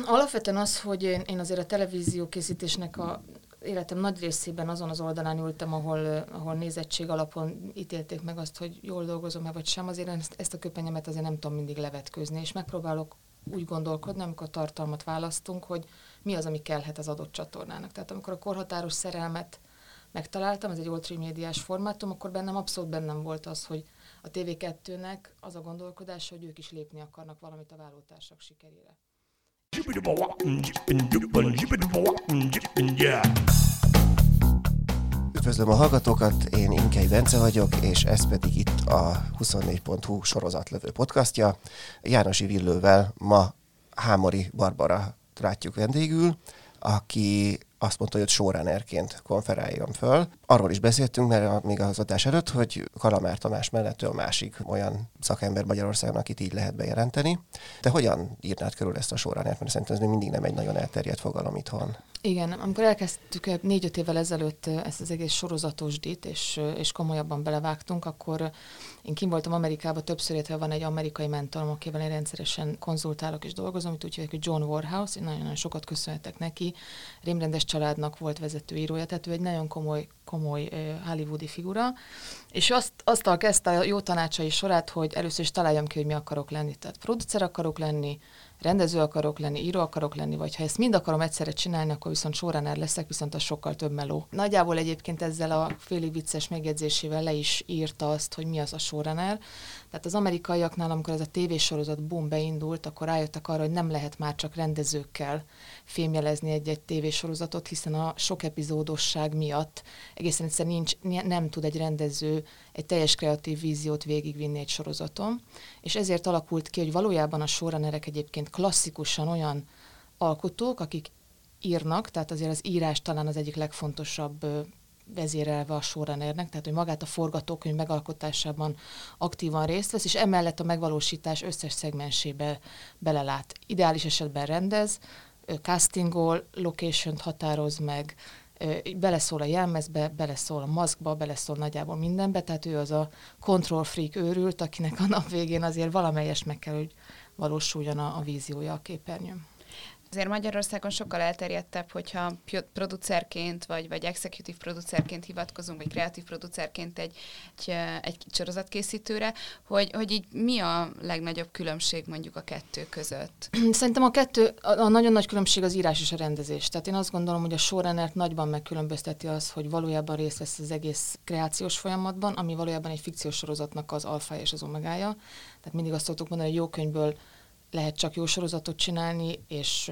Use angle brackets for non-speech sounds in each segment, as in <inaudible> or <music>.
Alapvetően az, hogy én, én azért a televízió készítésnek a életem nagy részében azon az oldalán ültem, ahol, ahol nézettség alapon ítélték meg azt, hogy jól dolgozom-e vagy sem, azért ezt, a köpenyemet azért nem tudom mindig levetkőzni, és megpróbálok úgy gondolkodni, amikor tartalmat választunk, hogy mi az, ami kellhet az adott csatornának. Tehát amikor a korhatáros szerelmet megtaláltam, ez egy old médiás formátum, akkor bennem abszolút bennem volt az, hogy a TV2-nek az a gondolkodás, hogy ők is lépni akarnak valamit a vállótársak sikerére. Üdvözlöm a hallgatókat, én Inkei Bence vagyok, és ez pedig itt a 24.hu sorozatlövő podcastja. Jánosi Villővel ma Hámori Barbara látjuk vendégül, aki azt mondta, hogy showrunnerként konferáljon föl. Arról is beszéltünk, mert a, még az adás előtt, hogy Kalamár Tamás mellett a másik olyan szakember Magyarországon, akit így lehet bejelenteni. De hogyan írnád körül ezt a showrunnert? Mert szerintem ez még mindig nem egy nagyon elterjedt fogalom itthon. Igen, amikor elkezdtük négy-öt évvel ezelőtt ezt az egész sorozatos dit, és, és komolyabban belevágtunk, akkor én kim voltam Amerikában többször, illetve van egy amerikai mentorom, akivel én rendszeresen konzultálok és dolgozom, amit úgy hívják, hogy John Warhouse, én nagyon-nagyon sokat köszönhetek neki. Rémrendes családnak volt vezetőírója, tehát ő egy nagyon komoly, komoly hollywoodi figura, és azt, azt kezdte a jó tanácsai sorát, hogy először is találjam ki, hogy mi akarok lenni. Tehát producer akarok lenni, rendező akarok lenni, író akarok lenni, vagy ha ezt mind akarom egyszerre csinálni, akkor viszont showrunner leszek, viszont az sokkal több meló. Nagyjából egyébként ezzel a félig vicces megjegyzésével le is írta azt, hogy mi az a showrunner. Tehát az amerikaiaknál, amikor ez a tévésorozat boom beindult, akkor rájöttek arra, hogy nem lehet már csak rendezőkkel fémjelezni egy-egy tévésorozatot, hiszen a sok epizódosság miatt egészen egyszerűen nincs, nem tud egy rendező egy teljes kreatív víziót végigvinni egy sorozaton, és ezért alakult ki, hogy valójában a showrunnerek egyébként klasszikusan olyan alkotók, akik írnak, tehát azért az írás talán az egyik legfontosabb vezérelve a showrunnernek, tehát hogy magát a forgatókönyv megalkotásában aktívan részt vesz, és emellett a megvalósítás összes szegmensébe belelát. Ideális esetben rendez, castingol, location határoz meg, beleszól a jelmezbe, beleszól a maszkba, beleszól nagyjából mindenbe, tehát ő az a control freak őrült, akinek a nap végén azért valamelyes meg kell, hogy valósuljon a, a víziója a képernyőn. Azért Magyarországon sokkal elterjedtebb, hogyha producerként, vagy, vagy executive producerként hivatkozunk, vagy kreatív producerként egy, egy, egy sorozatkészítőre, hogy, hogy így mi a legnagyobb különbség mondjuk a kettő között? <clears throat> Szerintem a kettő, a, a nagyon nagy különbség az írás és a rendezés. Tehát én azt gondolom, hogy a showrunnert nagyban megkülönbözteti az, hogy valójában részt vesz az egész kreációs folyamatban, ami valójában egy fikciós sorozatnak az alfa és az omegája. Tehát mindig azt szoktuk mondani, hogy jó könyvből lehet csak jó sorozatot csinálni, és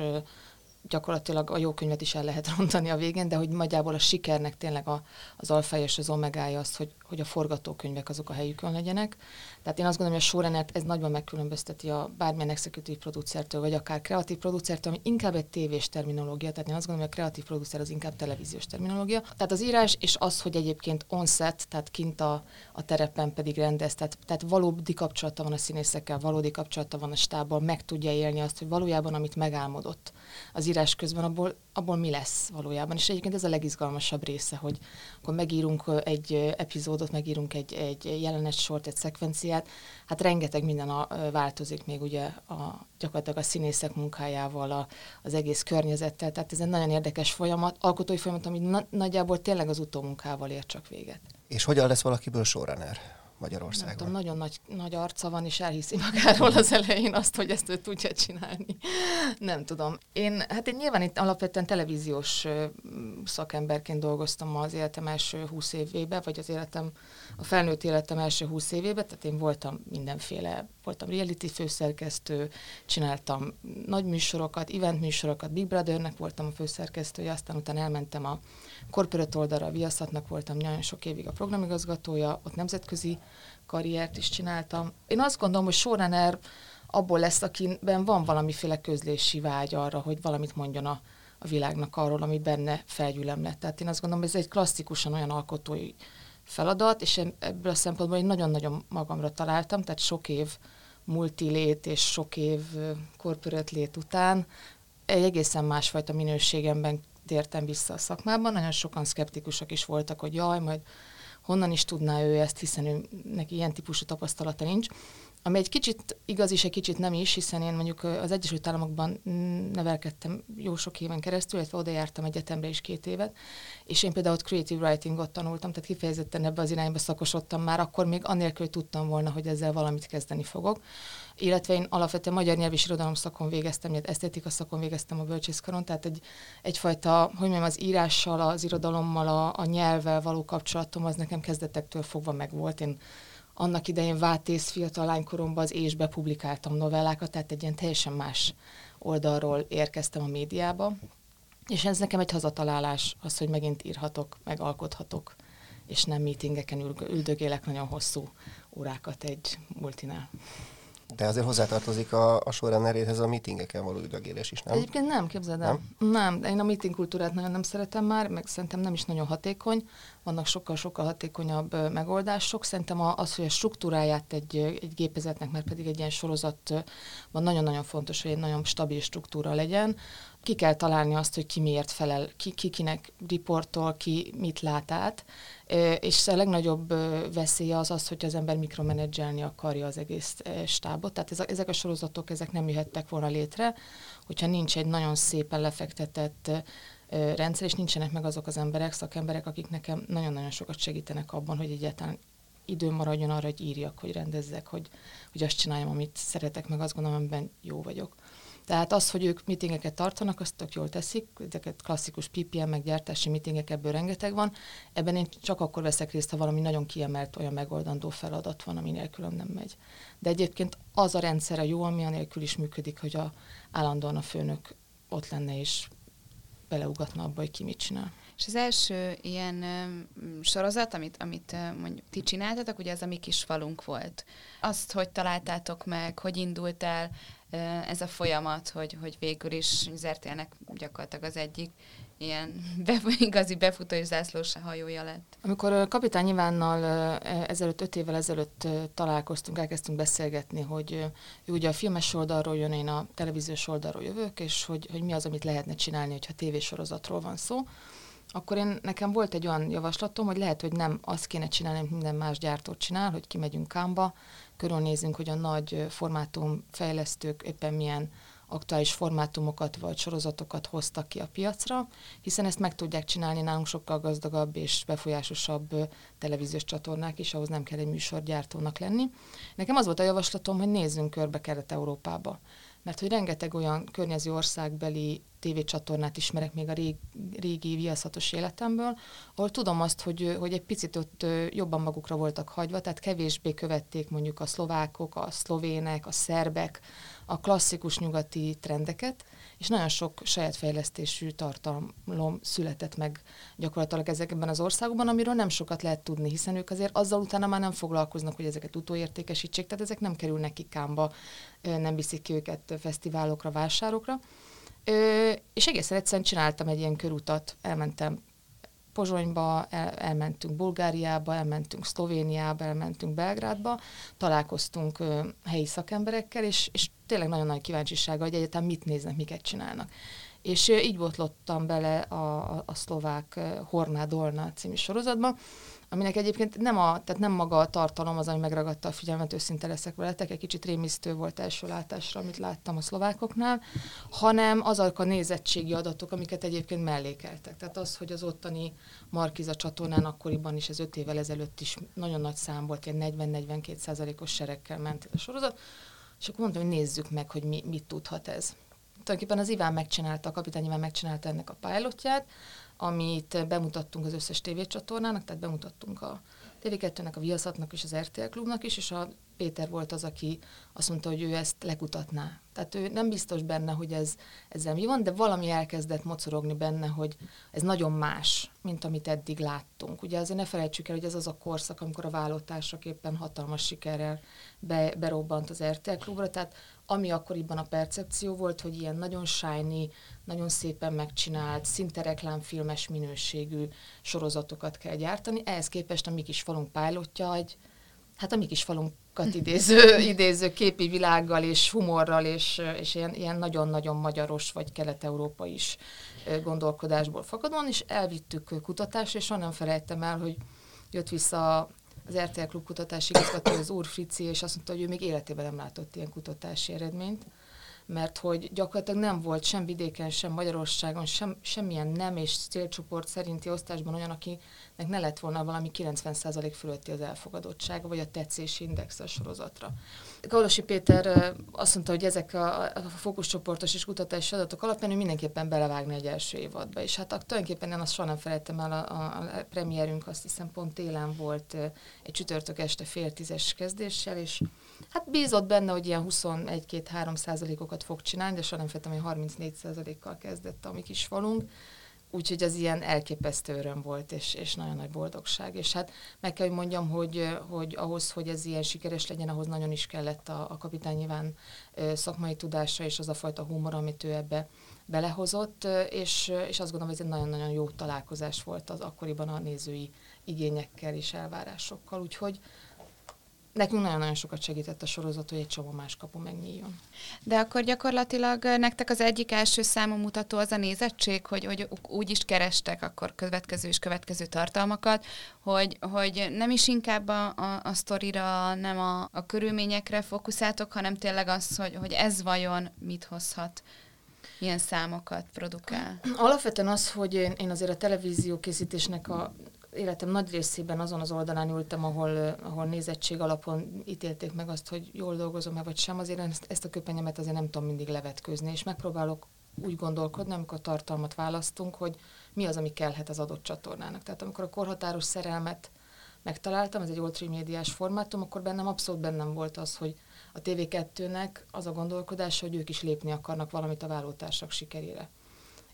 gyakorlatilag a jó könyvet is el lehet <laughs> rontani a végén, de hogy nagyjából a sikernek tényleg a, az alfa és az omegája az, hogy, hogy a forgatókönyvek azok a helyükön legyenek. Tehát én azt gondolom, hogy a showrunnert ez nagyban megkülönbözteti a bármilyen executív producertől, vagy akár kreatív producertől, ami inkább egy tévés terminológia, tehát én azt gondolom, hogy a kreatív producer az inkább televíziós terminológia. Tehát az írás és az, hogy egyébként on-set, tehát kint a, a terepen pedig rendez, tehát, tehát valódi kapcsolata van a színészekkel, valódi kapcsolata van a stábbal, meg tudja élni azt, hogy valójában amit megálmodott az írás közben, abból, abból mi lesz valójában. És egyébként ez a legizgalmasabb része, hogy akkor megírunk egy epizódot, megírunk egy, egy jelenet sort, egy szekvenciát, hát rengeteg minden a, változik még ugye a, gyakorlatilag a színészek munkájával, a, az egész környezettel, tehát ez egy nagyon érdekes folyamat, alkotói folyamat, ami na, nagyjából tényleg az utómunkával ér csak véget. És hogyan lesz valakiből showrunner? Magyarországon. Tudom, nagyon nagy, nagy arca van, és elhiszi magáról az elején azt, hogy ezt ő tudja csinálni. Nem tudom. Én, hát én nyilván itt alapvetően televíziós szakemberként dolgoztam az életem első húsz évében, vagy az életem, a felnőtt életem első húsz évében, tehát én voltam mindenféle, voltam reality főszerkesztő, csináltam nagy műsorokat, event műsorokat, Big Brothernek voltam a főszerkesztője, aztán utána elmentem a corporate oldalra, a Viaszatnak voltam nagyon sok évig a programigazgatója, ott nemzetközi karriert is csináltam. Én azt gondolom, hogy showrunner abból lesz, akiben van valamiféle közlési vágy arra, hogy valamit mondjon a, a világnak arról, ami benne felgyűlem lett. Tehát én azt gondolom, hogy ez egy klasszikusan olyan alkotói feladat, és ebből a szempontból én nagyon-nagyon magamra találtam, tehát sok év multilét és sok év korporát lét után egy egészen másfajta minőségemben tértem vissza a szakmában. Nagyon sokan szkeptikusak is voltak, hogy jaj, majd honnan is tudná ő ezt, hiszen ő, neki ilyen típusú tapasztalata nincs. Ami egy kicsit igaz is, egy kicsit nem is, hiszen én mondjuk az Egyesült Államokban nevelkedtem jó sok éven keresztül, illetve oda jártam egyetemre is két évet, és én például ott creative writingot tanultam, tehát kifejezetten ebbe az irányba szakosodtam már, akkor még anélkül, hogy tudtam volna, hogy ezzel valamit kezdeni fogok. Illetve én alapvetően magyar nyelv és irodalom szakon végeztem, illetve esztétika szakon végeztem a bölcsészkaron, tehát egy, egyfajta, hogy mondjam, az írással, az irodalommal, a, a nyelvvel való kapcsolatom az nekem kezdetektől fogva megvolt. Én annak idején Vátész fiatal lánykoromban az ésbe publikáltam novellákat, tehát egy ilyen teljesen más oldalról érkeztem a médiába, és ez nekem egy hazatalálás, az, hogy megint írhatok, megalkothatok, és nem meetingeken üldögélek nagyon hosszú órákat egy multinál. De azért hozzátartozik a, a sorrenderéhez a meetingeken való üdögélés is, nem? Egyébként nem, képzeld el. Nem? nem, én a meeting kultúrát nagyon nem szeretem már, meg szerintem nem is nagyon hatékony. Vannak sokkal-sokkal hatékonyabb megoldások. Szerintem az, hogy a struktúráját egy, egy gépezetnek, mert pedig egy ilyen sorozatban nagyon-nagyon fontos, hogy egy nagyon stabil struktúra legyen. Ki kell találni azt, hogy ki miért felel, ki, ki kinek riportol, ki mit lát át, és a legnagyobb veszélye az az, hogy az ember mikromenedzselni akarja az egész stábot. Tehát ezek a sorozatok ezek nem jöhettek volna létre, hogyha nincs egy nagyon szépen lefektetett rendszer, és nincsenek meg azok az emberek, szakemberek, akik nekem nagyon-nagyon sokat segítenek abban, hogy egyáltalán idő maradjon arra, hogy írjak, hogy rendezzek, hogy, hogy azt csináljam, amit szeretek, meg azt gondolom, amiben jó vagyok. Tehát az, hogy ők mitingeket tartanak, azt tök jól teszik, ezeket klasszikus PPM, meg gyártási mitingek, ebből rengeteg van. Ebben én csak akkor veszek részt, ha valami nagyon kiemelt olyan megoldandó feladat van, ami nélkülöm nem megy. De egyébként az a rendszer a jó, ami anélkül is működik, hogy a, állandóan a főnök ott lenne és beleugatna abba, hogy ki mit csinál. És az első ilyen sorozat, amit, amit mondjuk ti csináltatok, ugye az a mi kis falunk volt. Azt, hogy találtátok meg, hogy indult el ez a folyamat, hogy, hogy végül is Zertélnek gyakorlatilag az egyik ilyen <laughs> be, igazi befutó és zászlós hajója lett. Amikor kapitány Ivánnal e, ezelőtt, öt évvel ezelőtt találkoztunk, elkezdtünk beszélgetni, hogy ő ugye a filmes oldalról jön, én a televíziós oldalról jövök, és hogy, hogy mi az, amit lehetne csinálni, hogyha tévésorozatról van szó, akkor én, nekem volt egy olyan javaslatom, hogy lehet, hogy nem azt kéne csinálni, amit minden más gyártó csinál, hogy kimegyünk Kámba, körülnézünk, hogy a nagy formátum fejlesztők éppen milyen aktuális formátumokat vagy sorozatokat hoztak ki a piacra, hiszen ezt meg tudják csinálni nálunk sokkal gazdagabb és befolyásosabb televíziós csatornák is, ahhoz nem kell egy műsorgyártónak lenni. Nekem az volt a javaslatom, hogy nézzünk körbe Kelet-Európába mert hogy rengeteg olyan környező országbeli tévécsatornát ismerek még a régi, régi viaszatos életemből, ahol tudom azt, hogy, hogy egy picit ott jobban magukra voltak hagyva, tehát kevésbé követték mondjuk a szlovákok, a szlovének, a szerbek, a klasszikus nyugati trendeket, és nagyon sok saját fejlesztésű tartalom született meg gyakorlatilag ezekben az országokban, amiről nem sokat lehet tudni, hiszen ők azért azzal utána már nem foglalkoznak, hogy ezeket utóértékesítsék, tehát ezek nem kerülnek ki kámba, nem viszik ki őket fesztiválokra, vásárokra. És egészen egyszerűen csináltam egy ilyen körutat, elmentem Pozsonyba, el, elmentünk Bulgáriába, elmentünk Szlovéniába, elmentünk Belgrádba, találkoztunk ö, helyi szakemberekkel, és, és tényleg nagyon nagy kíváncsisága, hogy egyáltalán mit néznek, miket csinálnak. És ö, így botlottam bele a, a, a szlovák Dolna című sorozatba, aminek egyébként nem, a, tehát nem maga a tartalom az, ami megragadta a figyelmet, őszinte leszek veletek, egy kicsit rémisztő volt első látásra, amit láttam a szlovákoknál, hanem azok a nézettségi adatok, amiket egyébként mellékeltek. Tehát az, hogy az ottani Markiza csatornán akkoriban is, ez öt évvel ezelőtt is nagyon nagy szám volt, ilyen 40-42 százalékos serekkel ment a sorozat, és akkor mondtam, hogy nézzük meg, hogy mi, mit tudhat ez. Tulajdonképpen az Iván megcsinálta, a kapitány Iván megcsinálta ennek a pilotját, amit bemutattunk az összes tévécsatornának, tehát bemutattunk a TV2-nek, a Viaszatnak és az RTL Klubnak is, és a Péter volt az, aki azt mondta, hogy ő ezt lekutatná. Tehát ő nem biztos benne, hogy ez, ezzel mi van, de valami elkezdett mocorogni benne, hogy ez nagyon más, mint amit eddig láttunk. Ugye azért ne felejtsük el, hogy ez az a korszak, amikor a vállótársak éppen hatalmas sikerrel be, berobbant az RTL Klubra, tehát ami akkoriban a percepció volt, hogy ilyen nagyon shiny, nagyon szépen megcsinált, szinte reklámfilmes minőségű sorozatokat kell gyártani. Ehhez képest a mi kis falunk pilotja egy, hát a mi kis falunkat idéző, <laughs> idéző képi világgal és humorral, és, és ilyen, ilyen nagyon-nagyon magyaros vagy kelet-európa is gondolkodásból fakadóan, és elvittük kutatásra, és onnan felejtem el, hogy jött vissza az RTL Klub kutatási igazgató, az Úr Frici, és azt mondta, hogy ő még életében nem látott ilyen kutatási eredményt mert hogy gyakorlatilag nem volt sem vidéken, sem Magyarországon, sem, semmilyen nem és célcsoport szerinti osztásban olyan, akinek ne lett volna valami 90% fölötti az elfogadottsága, vagy a tetszési index a sorozatra. Kaulosi Péter azt mondta, hogy ezek a, fókuszcsoportos és kutatási adatok alapján ő mindenképpen belevágni egy első évadba. És hát tulajdonképpen én azt soha nem felejtem el, a, a premierünk azt hiszem pont télen volt egy csütörtök este fél tízes kezdéssel, és Hát bízott benne, hogy ilyen 21-2-3 százalékokat fog csinálni, de soha nem féltem, hogy 34 százalékkal kezdett a mi kis falunk. Úgyhogy az ilyen elképesztő öröm volt, és, és nagyon nagy boldogság. És hát meg kell, hogy mondjam, hogy, hogy ahhoz, hogy ez ilyen sikeres legyen, ahhoz nagyon is kellett a, a kapitány nyilván szakmai tudása, és az a fajta humor, amit ő ebbe belehozott, és, és azt gondolom, hogy ez egy nagyon-nagyon jó találkozás volt az akkoriban a nézői igényekkel és elvárásokkal. Úgyhogy nekünk nagyon-nagyon sokat segített a sorozat, hogy egy csomó más kapu megnyíljon. De akkor gyakorlatilag nektek az egyik első számú mutató az a nézettség, hogy, hogy úgy is kerestek akkor következő és következő tartalmakat, hogy, hogy nem is inkább a, a, a sztorira, nem a, a körülményekre fókuszáltok, hanem tényleg az, hogy, hogy ez vajon mit hozhat milyen számokat produkál? Alapvetően az, hogy én, én azért a televízió készítésnek a életem nagy részében azon az oldalán ültem, ahol, ahol nézettség alapon ítélték meg azt, hogy jól dolgozom-e vagy sem, azért ezt, a köpenyemet azért nem tudom mindig levetkőzni, és megpróbálok úgy gondolkodni, amikor tartalmat választunk, hogy mi az, ami kellhet az adott csatornának. Tehát amikor a korhatáros szerelmet megtaláltam, ez egy old médiás formátum, akkor bennem abszolút bennem volt az, hogy a TV2-nek az a gondolkodás, hogy ők is lépni akarnak valamit a vállótársak sikerére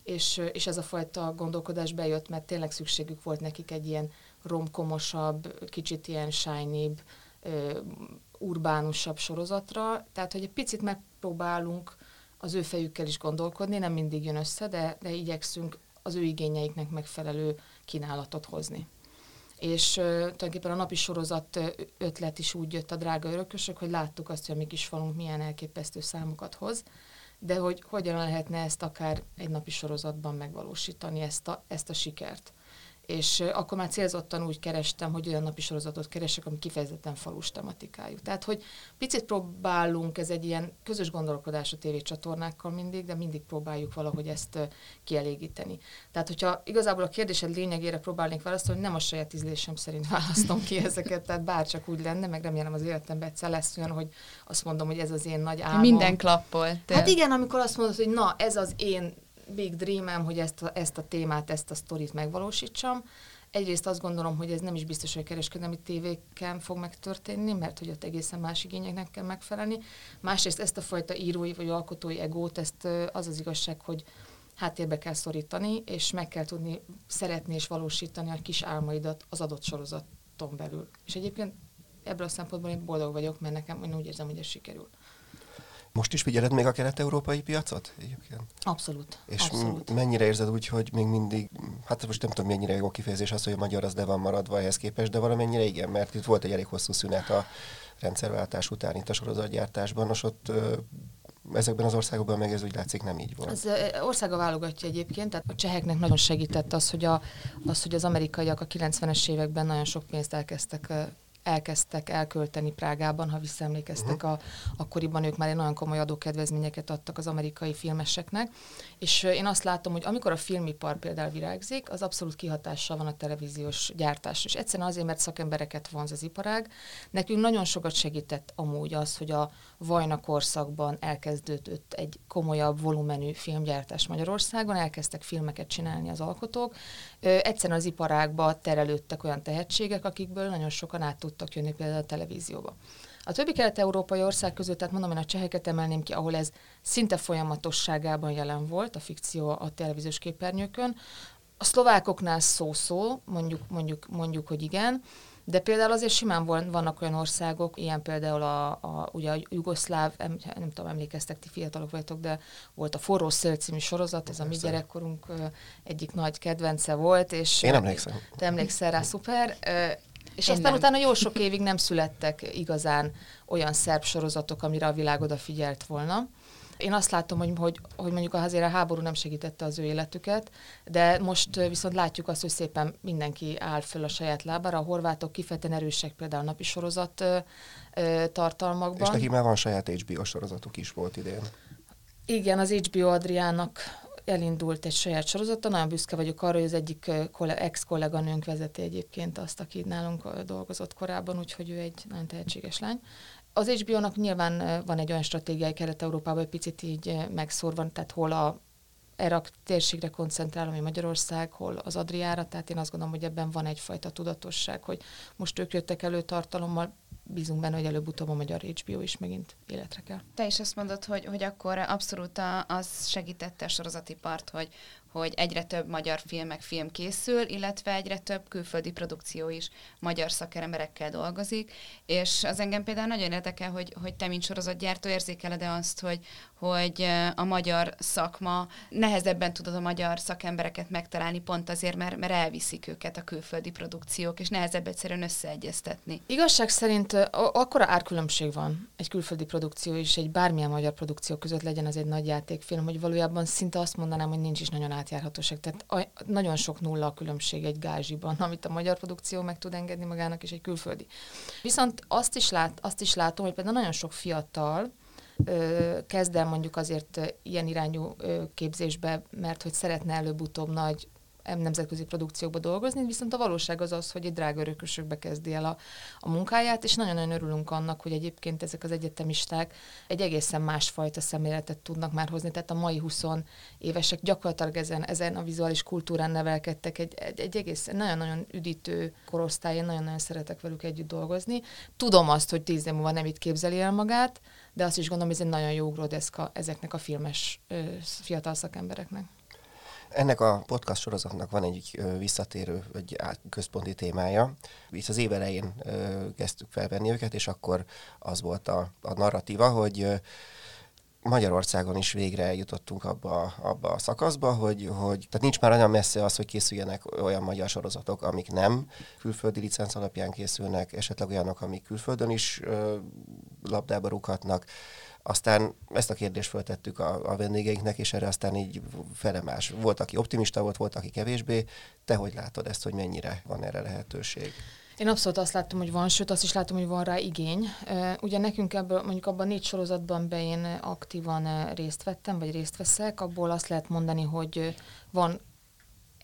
és, és ez a fajta gondolkodás bejött, mert tényleg szükségük volt nekik egy ilyen romkomosabb, kicsit ilyen shiny urbánusabb sorozatra, tehát hogy egy picit megpróbálunk az ő fejükkel is gondolkodni, nem mindig jön össze, de, de igyekszünk az ő igényeiknek megfelelő kínálatot hozni. És uh, tulajdonképpen a napi sorozat ötlet is úgy jött a drága örökösök, hogy láttuk azt, hogy a mi kis falunk milyen elképesztő számokat hoz, de hogy hogyan lehetne ezt akár egy napi sorozatban megvalósítani, ezt a, ezt a sikert és akkor már célzottan úgy kerestem, hogy olyan napi sorozatot keresek, ami kifejezetten falus tematikájú. Tehát, hogy picit próbálunk, ez egy ilyen közös gondolkodás a tévécsatornákkal mindig, de mindig próbáljuk valahogy ezt kielégíteni. Tehát, hogyha igazából a kérdésed lényegére próbálnék válaszolni, nem a saját ízlésem szerint <laughs> választom ki ezeket, tehát bárcsak úgy lenne, meg remélem az életemben egyszer lesz olyan, hogy azt mondom, hogy ez az én nagy álmom. Minden klappol. Hát igen, amikor azt mondod, hogy na, ez az én big dreamem, hogy ezt a, ezt a témát, ezt a sztorit megvalósítsam. Egyrészt azt gondolom, hogy ez nem is biztos, hogy kereskedelmi tévéken fog megtörténni, mert hogy ott egészen más igényeknek kell megfelelni. Másrészt ezt a fajta írói vagy alkotói egót, ezt az az igazság, hogy háttérbe kell szorítani, és meg kell tudni szeretni és valósítani a kis álmaidat az adott sorozaton belül. És egyébként ebből a szempontból én boldog vagyok, mert nekem én úgy érzem, hogy ez sikerül. Most is figyeled még a kelet-európai piacot egyébként? Abszolút. És abszolút. mennyire érzed úgy, hogy még mindig, hát most nem tudom mennyire jó kifejezés az, hogy a magyar az de van maradva ehhez képest, de valamennyire igen, mert itt volt egy elég hosszú szünet a rendszerváltás után itt a sorozatgyártásban, és ott ezekben az országokban meg ez úgy látszik nem így volt. Az országa válogatja egyébként, tehát a cseheknek nagyon segített az, hogy, a, az, hogy az amerikaiak a 90-es években nagyon sok pénzt elkezdtek elkezdtek elkölteni Prágában, ha visszaemlékeztek, uh-huh. a, akkoriban ők már egy nagyon komoly adókedvezményeket adtak az amerikai filmeseknek, és én azt látom, hogy amikor a filmipar például virágzik, az abszolút kihatással van a televíziós gyártás. És egyszerűen azért, mert szakembereket vonz az iparág. Nekünk nagyon sokat segített amúgy az, hogy a Vajna korszakban elkezdődött egy komolyabb volumenű filmgyártás Magyarországon, elkezdtek filmeket csinálni az alkotók. Egyszerűen az iparágba terelődtek olyan tehetségek, akikből nagyon sokan át tudtak jönni például a televízióba. A többi kelet-európai ország között, tehát mondom, én a cseheket emelném ki, ahol ez szinte folyamatosságában jelen volt, a fikció a televíziós képernyőkön. A szlovákoknál szó-szó, mondjuk, mondjuk, mondjuk, hogy igen, de például azért simán vannak olyan országok, ilyen például a, a, ugye a jugoszláv, nem, nem tudom, emlékeztek, ti fiatalok vagytok, de volt a Forró Szél című sorozat, ez a mi gyerekkorunk egyik nagy kedvence volt. És Én emlékszem. Te emlékszel rá, szuper. És Én aztán nem. utána jó <laughs> sok évig nem születtek igazán olyan szerb sorozatok, amire a világ odafigyelt volna. Én azt látom, hogy, hogy, hogy mondjuk azért a háború nem segítette az ő életüket, de most viszont látjuk azt, hogy szépen mindenki áll föl a saját lábára. A horvátok kifejezetten erősek például napi sorozat tartalmakban. És neki már van saját HBO sorozatuk is volt idén. Igen, az HBO Adriának elindult egy saját sorozata, nagyon büszke vagyok arra, hogy az egyik ex-kolléganőnk vezeti egyébként azt, aki nálunk dolgozott korábban, úgyhogy ő egy nagyon tehetséges lány. Az HBO-nak nyilván van egy olyan stratégiai Kelet-Európában, egy picit így megszórva, tehát hol a erre a térségre koncentrál, ami Magyarország, hol az Adriára, tehát én azt gondolom, hogy ebben van egyfajta tudatosság, hogy most ők jöttek elő tartalommal, bízunk benne, hogy előbb-utóbb a magyar HBO is megint életre kell. Te is azt mondod, hogy, hogy akkor abszolút az segítette a sorozati part, hogy, hogy egyre több magyar film meg film készül, illetve egyre több külföldi produkció is magyar szakemberekkel dolgozik, és az engem például nagyon érdekel, hogy, hogy te, mint sorozatgyártó érzékeled-e azt, hogy, hogy a magyar szakma nehezebben tudod a magyar szakembereket megtalálni pont azért, mert, mert elviszik őket a külföldi produkciók, és nehezebb egyszerűen összeegyeztetni. Igazság szerint akkora árkülönbség van egy külföldi produkció és egy bármilyen magyar produkció között legyen az egy nagy játékfilm, hogy valójában szinte azt mondanám, hogy nincs is nagyon átjárhatóság. Tehát nagyon sok nulla a különbség egy gázsiban, <laughs> amit a magyar produkció meg tud engedni magának, és egy külföldi. Viszont azt is, lát, azt is látom, hogy például nagyon sok fiatal, kezd el mondjuk azért ilyen irányú képzésbe, mert hogy szeretne előbb-utóbb nagy nemzetközi produkciókba dolgozni, viszont a valóság az az, hogy egy drága örökösökbe kezdi el a, a munkáját, és nagyon-nagyon örülünk annak, hogy egyébként ezek az egyetemisták egy egészen másfajta szemléletet tudnak már hozni, tehát a mai 20 évesek gyakorlatilag ezen, ezen a vizuális kultúrán nevelkedtek, egy, egy, egy egész nagyon-nagyon üdítő korosztály, én nagyon-nagyon szeretek velük együtt dolgozni. Tudom azt, hogy tíz év múlva nem itt képzeli el magát, de azt is gondolom, hogy ez egy nagyon jó ugródeszka ezeknek a filmes ö, fiatal szakembereknek. Ennek a podcast sorozatnak van egy visszatérő, egy központi témája. Itt az év elején kezdtük felvenni őket, és akkor az volt a, a narratíva, hogy Magyarországon is végre jutottunk abba, abba a szakaszba, hogy, hogy tehát nincs már olyan messze az, hogy készüljenek olyan magyar sorozatok, amik nem külföldi licenc alapján készülnek, esetleg olyanok, amik külföldön is ö, labdába rúghatnak. Aztán ezt a kérdést föltettük a, a vendégeinknek, és erre aztán így felemás. Volt, aki optimista volt, volt, aki kevésbé. Te hogy látod ezt, hogy mennyire van erre lehetőség? Én abszolút azt láttam, hogy van, sőt azt is látom, hogy van rá igény. Ugye nekünk ebből, mondjuk abban négy sorozatban be én aktívan részt vettem, vagy részt veszek, abból azt lehet mondani, hogy van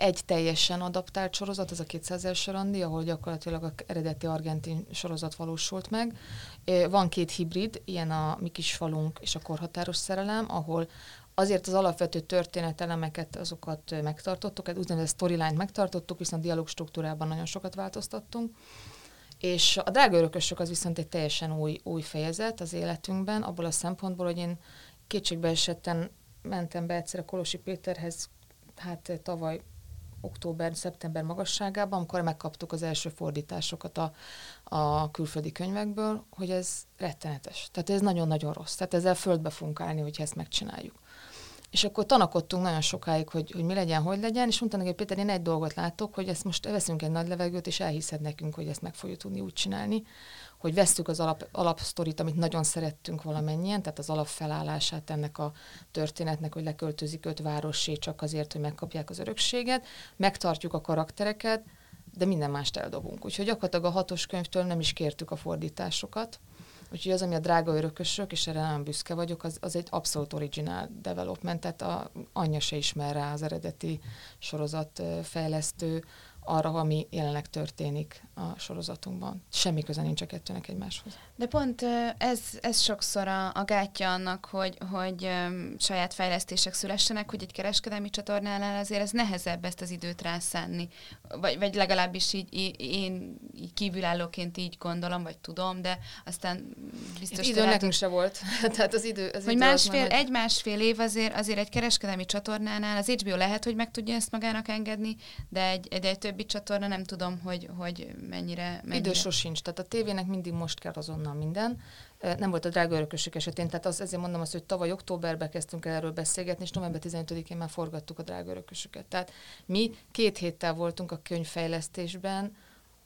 egy teljesen adaptált sorozat, ez a 200 első randi, ahol gyakorlatilag a eredeti argentin sorozat valósult meg. Van két hibrid, ilyen a Mi kis falunk és a korhatáros szerelem, ahol azért az alapvető történetelemeket, azokat megtartottuk, egy úgynevezett storyline megtartottuk, viszont dialóg struktúrában nagyon sokat változtattunk. És a drága örökösök az viszont egy teljesen új, új fejezet az életünkben, abból a szempontból, hogy én kétségbe esetten mentem be egyszer a Kolosi Péterhez, hát tavaly október-szeptember magasságában, amikor megkaptuk az első fordításokat a, a külföldi könyvekből, hogy ez rettenetes. Tehát ez nagyon-nagyon rossz. Tehát ezzel földbe fogunk állni, hogyha ezt megcsináljuk. És akkor tanakodtunk nagyon sokáig, hogy, hogy mi legyen, hogy legyen, és mondta neki, Péter, én egy dolgot látok, hogy ezt most veszünk egy nagy levegőt, és elhiszed nekünk, hogy ezt meg fogjuk tudni úgy csinálni, hogy vesztük az alap, alapsztorit, amit nagyon szerettünk valamennyien, tehát az alapfelállását ennek a történetnek, hogy leköltözik öt városé csak azért, hogy megkapják az örökséget, megtartjuk a karaktereket, de minden mást eldobunk. Úgyhogy gyakorlatilag a hatos könyvtől nem is kértük a fordításokat, Úgyhogy az, ami a drága örökösök, és erre nagyon büszke vagyok, az, az egy abszolút original development, tehát a, anyja se ismer rá az eredeti sorozat fejlesztő, arra, ami jelenleg történik a sorozatunkban. Semmi köze nincs a kettőnek egymáshoz. De pont ez, ez sokszor a, a gátja annak, hogy, hogy saját fejlesztések szülessenek, hogy egy kereskedelmi csatornánál azért ez nehezebb ezt az időt rászánni. Vagy, vagy legalábbis így, így, én így kívülállóként így gondolom, vagy tudom, de aztán biztos... Idő nekünk se volt. <laughs> Tehát az idő... Az hogy idő másfél, egy másfél év azért, azért egy kereskedelmi csatornánál az HBO lehet, hogy meg tudja ezt magának engedni, de egy, egy, egy többi csatorna nem tudom, hogy, hogy mennyire, mennyire. Idő sosincs, tehát a tévének mindig most kell azonnal minden. Nem volt a drága örökösök esetén, tehát az, ezért mondom azt, hogy tavaly októberben kezdtünk el erről beszélgetni, és november 15-én már forgattuk a drága örökösöket. Tehát mi két héttel voltunk a könyvfejlesztésben,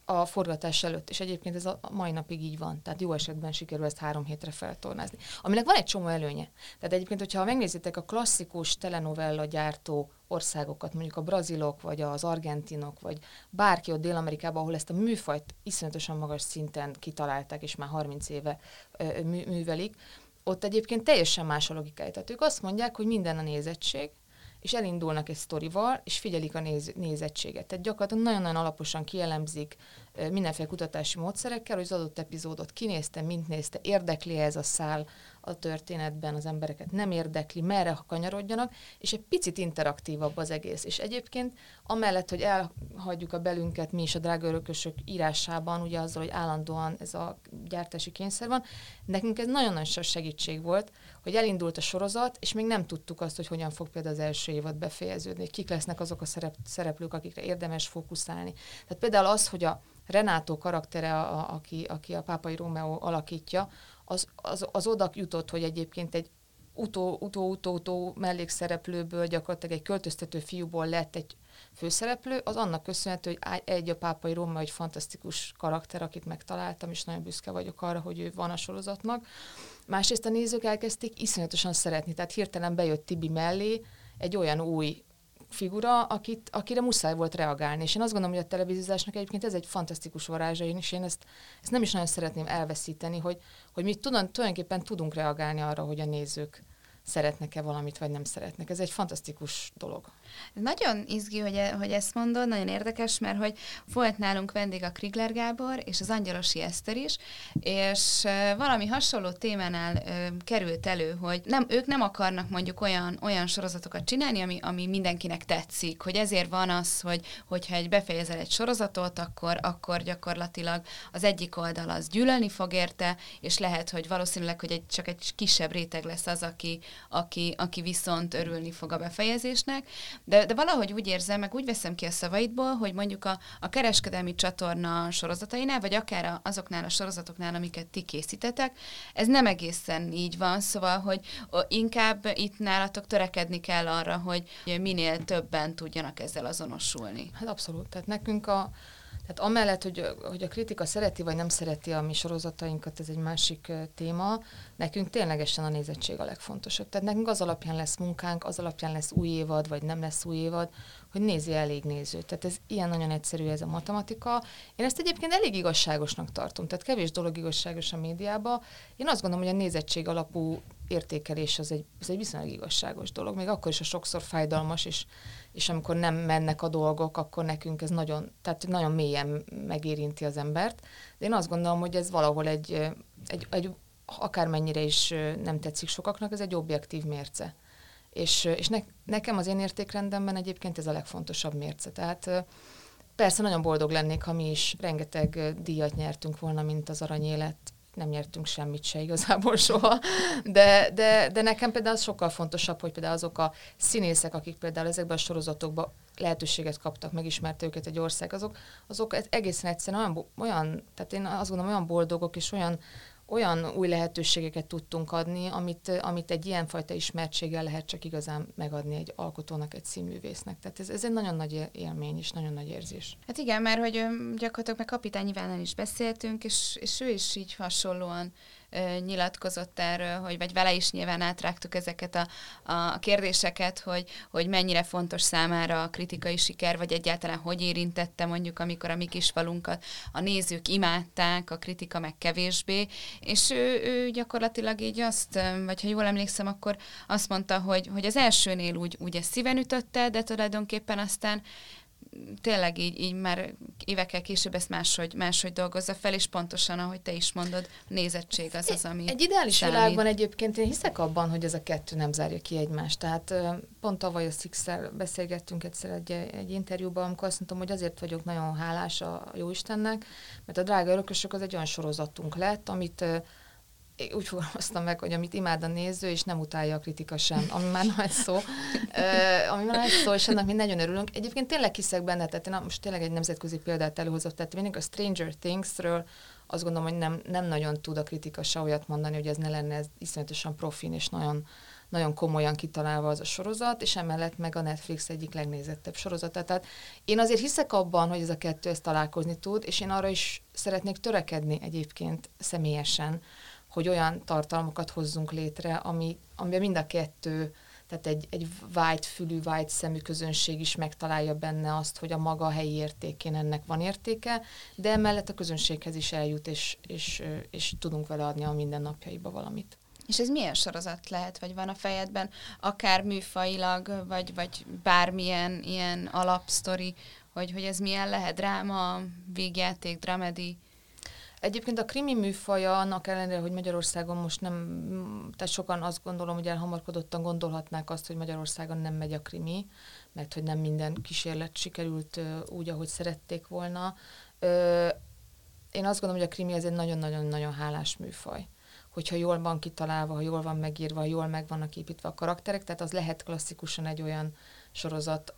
a forgatás előtt, és egyébként ez a mai napig így van, tehát jó esetben sikerül ezt három hétre feltornázni. Aminek van egy csomó előnye. Tehát egyébként, hogyha megnézitek a klasszikus telenovella gyártó országokat, mondjuk a brazilok, vagy az argentinok, vagy bárki ott Dél-Amerikában, ahol ezt a műfajt iszonyatosan magas szinten kitalálták, és már 30 éve művelik, ott egyébként teljesen más a logikája. Tehát ők azt mondják, hogy minden a nézettség, és elindulnak egy sztorival, és figyelik a néz, nézettséget. Tehát gyakorlatilag nagyon-nagyon alaposan kielemzik mindenféle kutatási módszerekkel, hogy az adott epizódot kinézte, mint nézte, érdekli ez a szál a történetben az embereket, nem érdekli, merre kanyarodjanak, és egy picit interaktívabb az egész. És egyébként amellett, hogy elhagyjuk a belünket mi is a drága örökösök írásában, ugye azzal, hogy állandóan ez a gyártási kényszer van, nekünk ez nagyon nagy segítség volt, hogy elindult a sorozat, és még nem tudtuk azt, hogy hogyan fog például az első évad befejeződni, kik lesznek azok a szerep, szereplők, akikre érdemes fókuszálni. Tehát például az, hogy a Renátó karaktere, a, aki, aki a pápai Rómeó alakítja, az, az, az oda jutott, hogy egyébként egy utó-utó-utó mellékszereplőből gyakorlatilag egy költöztető fiúból lett egy főszereplő, az annak köszönhető, hogy egy a pápai Róma egy fantasztikus karakter, akit megtaláltam, és nagyon büszke vagyok arra, hogy ő van a sorozatnak. Másrészt a nézők elkezdték iszonyatosan szeretni, tehát hirtelen bejött Tibi mellé egy olyan új figura, akit, akire muszáj volt reagálni. És én azt gondolom, hogy a televíziózásnak egyébként ez egy fantasztikus varázsa, és én ezt, ezt nem is nagyon szeretném elveszíteni, hogy, hogy mi tudom, tulajdonképpen tudunk reagálni arra, hogy a nézők szeretnek-e valamit, vagy nem szeretnek. Ez egy fantasztikus dolog. Nagyon izgi, hogy, e, hogy ezt mondod, nagyon érdekes, mert hogy volt nálunk vendég a Krigler Gábor, és az Angyalosi Eszter is, és valami hasonló témánál került elő, hogy nem, ők nem akarnak mondjuk olyan, olyan sorozatokat csinálni, ami, ami mindenkinek tetszik, hogy ezért van az, hogy hogyha egy befejezel egy sorozatot, akkor, akkor gyakorlatilag az egyik oldal az gyűlölni fog érte, és lehet, hogy valószínűleg, hogy egy, csak egy kisebb réteg lesz az, aki, aki, aki viszont örülni fog a befejezésnek, de, de valahogy úgy érzem, meg úgy veszem ki a szavaidból, hogy mondjuk a, a kereskedelmi csatorna sorozatainál, vagy akár a, azoknál a sorozatoknál, amiket ti készítetek, ez nem egészen így van, szóval, hogy inkább itt nálatok törekedni kell arra, hogy minél többen tudjanak ezzel azonosulni. Hát abszolút. Tehát nekünk a, tehát amellett, hogy, hogy a kritika szereti vagy nem szereti a mi sorozatainkat, ez egy másik téma, nekünk ténylegesen a nézettség a legfontosabb. Tehát nekünk az alapján lesz munkánk, az alapján lesz új évad, vagy nem lesz új évad, hogy nézi elég néző. Tehát ez ilyen nagyon egyszerű ez a matematika. Én ezt egyébként elég igazságosnak tartom, tehát kevés dolog igazságos a médiában. Én azt gondolom, hogy a nézettség alapú értékelés az egy, az egy viszonylag igazságos dolog, még akkor is a sokszor fájdalmas, és, és amikor nem mennek a dolgok, akkor nekünk ez nagyon, tehát nagyon mélyen megérinti az embert. De én azt gondolom, hogy ez valahol egy, egy, egy akármennyire is nem tetszik sokaknak, ez egy objektív mérce. És, és ne, nekem az én értékrendemben egyébként ez a legfontosabb mérce. Tehát persze nagyon boldog lennék, ha mi is rengeteg díjat nyertünk volna, mint az aranyélet, nem nyertünk semmit se igazából <laughs> soha, de, de, de nekem például az sokkal fontosabb, hogy például azok a színészek, akik például ezekben a sorozatokban lehetőséget kaptak, megismerte őket egy ország, azok, azok egészen egyszerűen olyan, olyan, tehát én azt gondolom, olyan boldogok és olyan, olyan új lehetőségeket tudtunk adni, amit, amit egy ilyenfajta ismertséggel lehet csak igazán megadni egy alkotónak, egy színművésznek. Tehát ez, ez egy nagyon nagy élmény és nagyon nagy érzés. Hát igen, mert hogy gyakorlatilag meg Kapitány Ivánnal is beszéltünk, és, és ő is így hasonlóan nyilatkozott erről, hogy vagy vele is nyilván átrágtuk ezeket a, a kérdéseket, hogy, hogy mennyire fontos számára a kritikai siker, vagy egyáltalán hogy érintette mondjuk, amikor a mi kis falunkat a nézők imádták, a kritika meg kevésbé, és ő, ő gyakorlatilag így azt, vagy ha jól emlékszem, akkor azt mondta, hogy, hogy az elsőnél úgy, ezt szíven ütötte, de tulajdonképpen aztán tényleg így, így már évekkel később ezt máshogy, máshogy dolgozza fel, és pontosan, ahogy te is mondod, nézettség az az, ami Egy ideális számít. világban egyébként én hiszek abban, hogy ez a kettő nem zárja ki egymást. Tehát pont tavaly a six beszélgettünk egyszer egy, egy interjúban, amikor azt mondtam, hogy azért vagyok nagyon hálás a Jóistennek, mert a Drága Örökösök az egy olyan sorozatunk lett, amit úgy fogalmaztam meg, hogy amit imád a néző, és nem utálja a kritika sem, ami már nagy szó, <laughs> uh, ami már nagy szó, és annak mi nagyon örülünk. Egyébként tényleg hiszek benne, tehát én most tényleg egy nemzetközi példát előhozott, tehát mindig a Stranger Things-ről azt gondolom, hogy nem, nem nagyon tud a kritika se olyat mondani, hogy ez ne lenne ez iszonyatosan profin, és nagyon, nagyon komolyan kitalálva az a sorozat, és emellett meg a Netflix egyik legnézettebb sorozata. Tehát én azért hiszek abban, hogy ez a kettő ezt találkozni tud, és én arra is szeretnék törekedni egyébként személyesen, hogy olyan tartalmakat hozzunk létre, ami, amiben mind a kettő tehát egy, egy vájt fülű, vájt szemű közönség is megtalálja benne azt, hogy a maga helyi értékén ennek van értéke, de emellett a közönséghez is eljut, és, és, és tudunk vele adni a mindennapjaiba valamit. És ez milyen sorozat lehet, vagy van a fejedben, akár műfailag, vagy, vagy bármilyen ilyen alapsztori, hogy, hogy ez milyen lehet? Dráma, végjáték, dramedi? Egyébként a krimi műfaja, annak ellenére, hogy Magyarországon most nem, tehát sokan azt gondolom, hogy elhamarkodottan gondolhatnák azt, hogy Magyarországon nem megy a krimi, mert hogy nem minden kísérlet sikerült úgy, ahogy szerették volna. Én azt gondolom, hogy a krimi ez egy nagyon-nagyon-nagyon hálás műfaj hogyha jól van kitalálva, ha jól van megírva, ha jól meg vannak építve a karakterek, tehát az lehet klasszikusan egy olyan sorozat,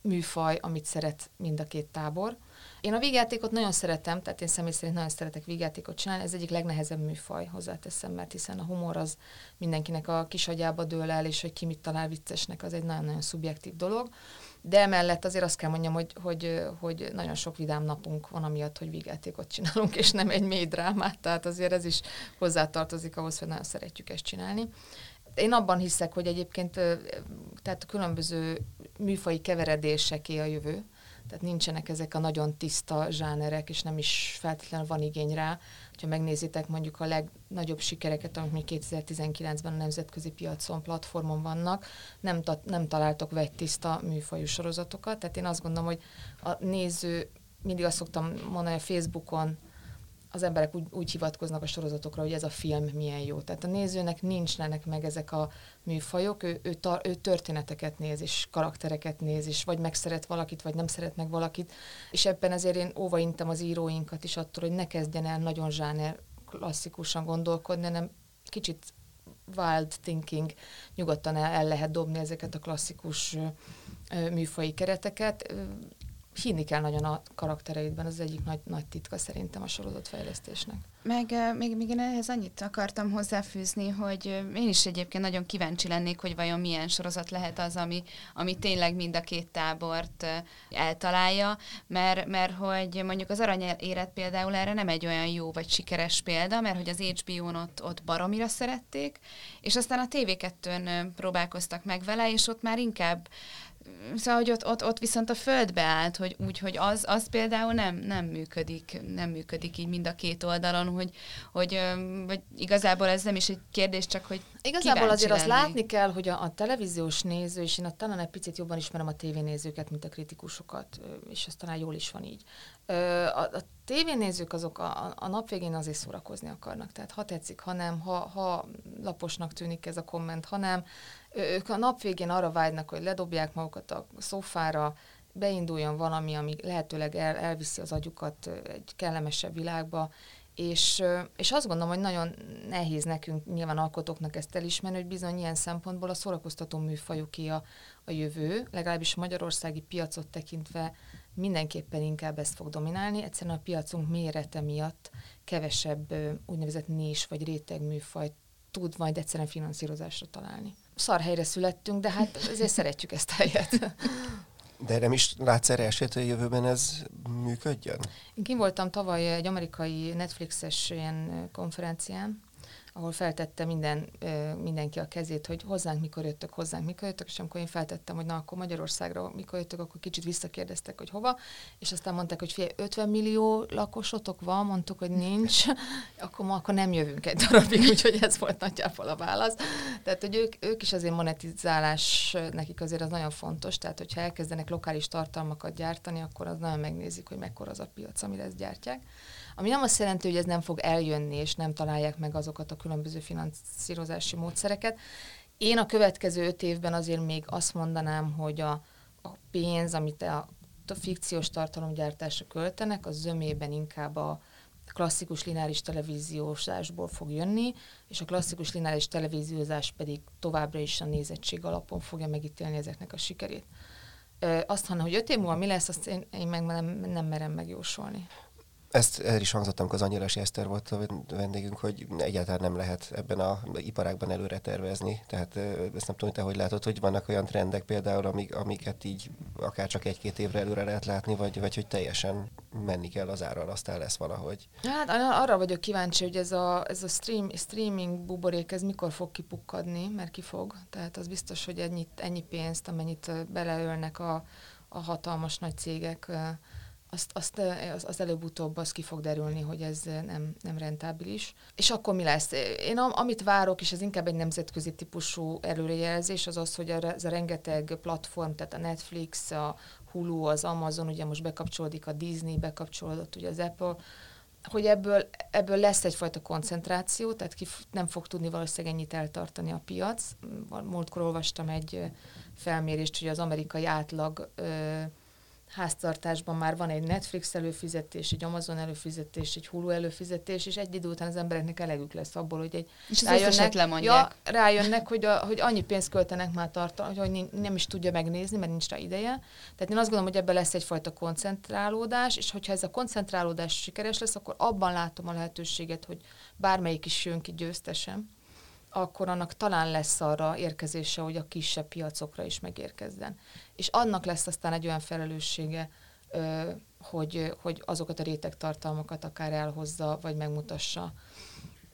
műfaj, amit szeret mind a két tábor. Én a vígjátékot nagyon szeretem, tehát én személy szerint nagyon szeretek vígjátékot csinálni, ez egyik legnehezebb műfaj, hozzáteszem, mert hiszen a humor az mindenkinek a kis agyába dől el, és hogy ki mit talál viccesnek, az egy nagyon-nagyon szubjektív dolog. De emellett azért azt kell mondjam, hogy, hogy, hogy nagyon sok vidám napunk van, amiatt, hogy vígjátékot csinálunk, és nem egy mély drámát, tehát azért ez is hozzátartozik ahhoz, hogy nagyon szeretjük ezt csinálni. Én abban hiszek, hogy egyébként tehát a különböző műfai keveredéseké a jövő, tehát nincsenek ezek a nagyon tiszta zsánerek, és nem is feltétlenül van igény rá. Ha megnézitek mondjuk a legnagyobb sikereket, amik még 2019-ben a nemzetközi piacon, platformon vannak, nem, ta- nem találtok vegy tiszta műfajú sorozatokat. Tehát én azt gondolom, hogy a néző, mindig azt szoktam mondani a Facebookon, az emberek úgy, úgy hivatkoznak a sorozatokra, hogy ez a film milyen jó. Tehát a nézőnek nincsenek meg ezek a műfajok, ő, ő, tar, ő történeteket néz, és karaktereket néz, és vagy megszeret valakit, vagy nem szeret meg valakit, és ebben ezért én óvaintem az íróinkat is attól, hogy ne kezdjen el nagyon zsáner klasszikusan gondolkodni, hanem kicsit wild thinking, nyugodtan el, el lehet dobni ezeket a klasszikus műfai kereteket hinni kell nagyon a karaktereidben, az egyik nagy, nagy titka szerintem a sorozatfejlesztésnek. Meg még, még én ehhez annyit akartam hozzáfűzni, hogy én is egyébként nagyon kíváncsi lennék, hogy vajon milyen sorozat lehet az, ami, ami tényleg mind a két tábort eltalálja, mert, mert hogy mondjuk az arany élet például erre nem egy olyan jó vagy sikeres példa, mert hogy az HBO-n ott, ott baromira szerették, és aztán a TV2-n próbálkoztak meg vele, és ott már inkább szóval, hogy ott, ott, ott viszont a földbe állt, hogy úgy, hogy az, az például nem, nem működik, nem működik így mind a két oldalon, hogy, hogy vagy igazából ez nem is egy kérdés, csak hogy Igazából azért lenni. azt látni kell, hogy a, a televíziós néző, és én a, talán egy picit jobban ismerem a tévénézőket, mint a kritikusokat, és ez talán jól is van így. A, a tévénézők azok a, a nap végén azért szórakozni akarnak, tehát ha tetszik, ha nem, ha, ha laposnak tűnik ez a komment, ha nem, ők a nap végén arra vágynak, hogy ledobják magukat a szofára, beinduljon valami, ami lehetőleg el, elviszi az agyukat egy kellemesebb világba, és, és azt gondolom, hogy nagyon nehéz nekünk, nyilván alkotóknak ezt elismerni, hogy bizony ilyen szempontból a szórakoztató műfajoké a, a jövő, legalábbis a magyarországi piacot tekintve mindenképpen inkább ezt fog dominálni. Egyszerűen a piacunk mérete miatt kevesebb úgynevezett nés vagy réteg műfajt tud majd egyszerűen finanszírozásra találni. Szar helyre születtünk, de hát azért szeretjük ezt a helyet. De nem is látsz erre esélyt, hogy a jövőben ez működjön? Én kim voltam tavaly egy amerikai Netflixes ilyen konferencián, ahol feltette minden, mindenki a kezét, hogy hozzánk mikor jöttök, hozzánk mikor jöttök, és amikor én feltettem, hogy na akkor Magyarországra mikor jöttök, akkor kicsit visszakérdeztek, hogy hova, és aztán mondták, hogy figyelj, 50 millió lakosotok van, mondtuk, hogy nincs, <laughs> akkor ma akkor nem jövünk egy darabig, <laughs> úgyhogy ez volt nagyjából a válasz. Tehát, hogy ők, ők is azért monetizálás, nekik azért az nagyon fontos, tehát hogyha elkezdenek lokális tartalmakat gyártani, akkor az nagyon megnézik, hogy mekkora az a piac, amire ezt gyártják. Ami nem azt jelenti, hogy ez nem fog eljönni, és nem találják meg azokat a különböző finanszírozási módszereket. Én a következő öt évben azért még azt mondanám, hogy a, a pénz, amit a, fikciós tartalomgyártásra költenek, az zömében inkább a klasszikus lineáris televíziózásból fog jönni, és a klasszikus lineáris televíziózás pedig továbbra is a nézettség alapon fogja megítélni ezeknek a sikerét. Azt hanem, hogy öt év múlva mi lesz, azt én, én meg nem, nem merem megjósolni. Ezt el is hangzott, amikor az Angyalasi Eszter volt a vendégünk, hogy egyáltalán nem lehet ebben a iparágban előre tervezni. Tehát ezt nem tudom, te hogy látod, hogy vannak olyan trendek például, amik, amiket így akár csak egy-két évre előre lehet látni, vagy, vagy hogy teljesen menni kell az árral, aztán lesz valahogy. Hát arra vagyok kíváncsi, hogy ez a, ez a stream, streaming buborék, ez mikor fog kipukkadni, mert ki fog. Tehát az biztos, hogy ennyit, ennyi pénzt, amennyit beleölnek a, a hatalmas nagy cégek, azt, azt az, az előbb-utóbb az ki fog derülni, hogy ez nem, nem rentábilis. És akkor mi lesz? Én amit várok, és ez inkább egy nemzetközi típusú előrejelzés, az az, hogy ez a rengeteg platform, tehát a Netflix, a Hulu, az Amazon, ugye most bekapcsolódik a Disney, bekapcsolódott ugye az Apple, hogy ebből, ebből lesz egyfajta koncentráció, tehát ki nem fog tudni valószínűleg ennyit eltartani a piac. Múltkor olvastam egy felmérést, hogy az amerikai átlag háztartásban már van egy Netflix előfizetés, egy Amazon előfizetés, egy Hulu előfizetés, és egy idő után az embereknek elegük lesz abból, hogy egy és rájönnek, ja, rájönnek hogy, a, hogy annyi pénzt költenek már tartalom, hogy nem is tudja megnézni, mert nincs rá ideje. Tehát én azt gondolom, hogy ebben lesz egyfajta koncentrálódás, és hogyha ez a koncentrálódás sikeres lesz, akkor abban látom a lehetőséget, hogy bármelyik is jön ki győztesem akkor annak talán lesz arra érkezése, hogy a kisebb piacokra is megérkezzen. És annak lesz aztán egy olyan felelőssége, hogy, hogy azokat a rétegtartalmakat akár elhozza, vagy megmutassa.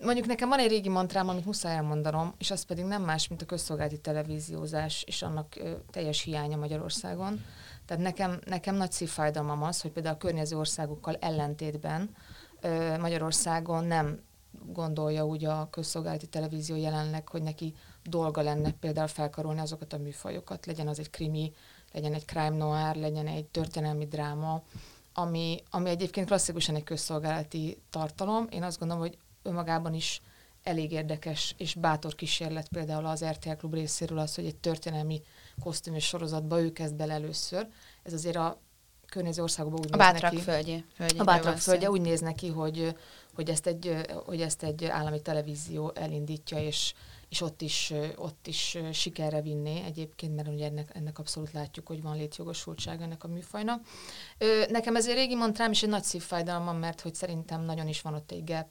Mondjuk nekem van egy régi mantrám, amit muszáj elmondanom, és az pedig nem más, mint a közszolgálati televíziózás, és annak teljes hiánya Magyarországon. Tehát nekem, nekem nagy szívfájdalmam az, hogy például a környező országokkal ellentétben Magyarországon nem gondolja úgy a közszolgálati televízió jelenleg, hogy neki dolga lenne például felkarolni azokat a műfajokat, legyen az egy krimi, legyen egy crime noir, legyen egy történelmi dráma, ami, ami egyébként klasszikusan egy közszolgálati tartalom. Én azt gondolom, hogy önmagában is elég érdekes és bátor kísérlet például az RTL Klub részéről az, hogy egy történelmi kosztümös sorozatba ő kezd bele először. Ez azért a környező országokban úgy a néz neki. Földje, földje. A Bátrak földje úgy néz neki, hogy, hogy, ezt egy, hogy ezt egy állami televízió elindítja, és, és ott is, ott is sikerre vinné egyébként, mert ugye ennek, ennek abszolút látjuk, hogy van létjogosultság ennek a műfajnak. Nekem ez egy régi montrám, és egy nagy szívfájdalmam, mert hogy szerintem nagyon is van ott egy gap,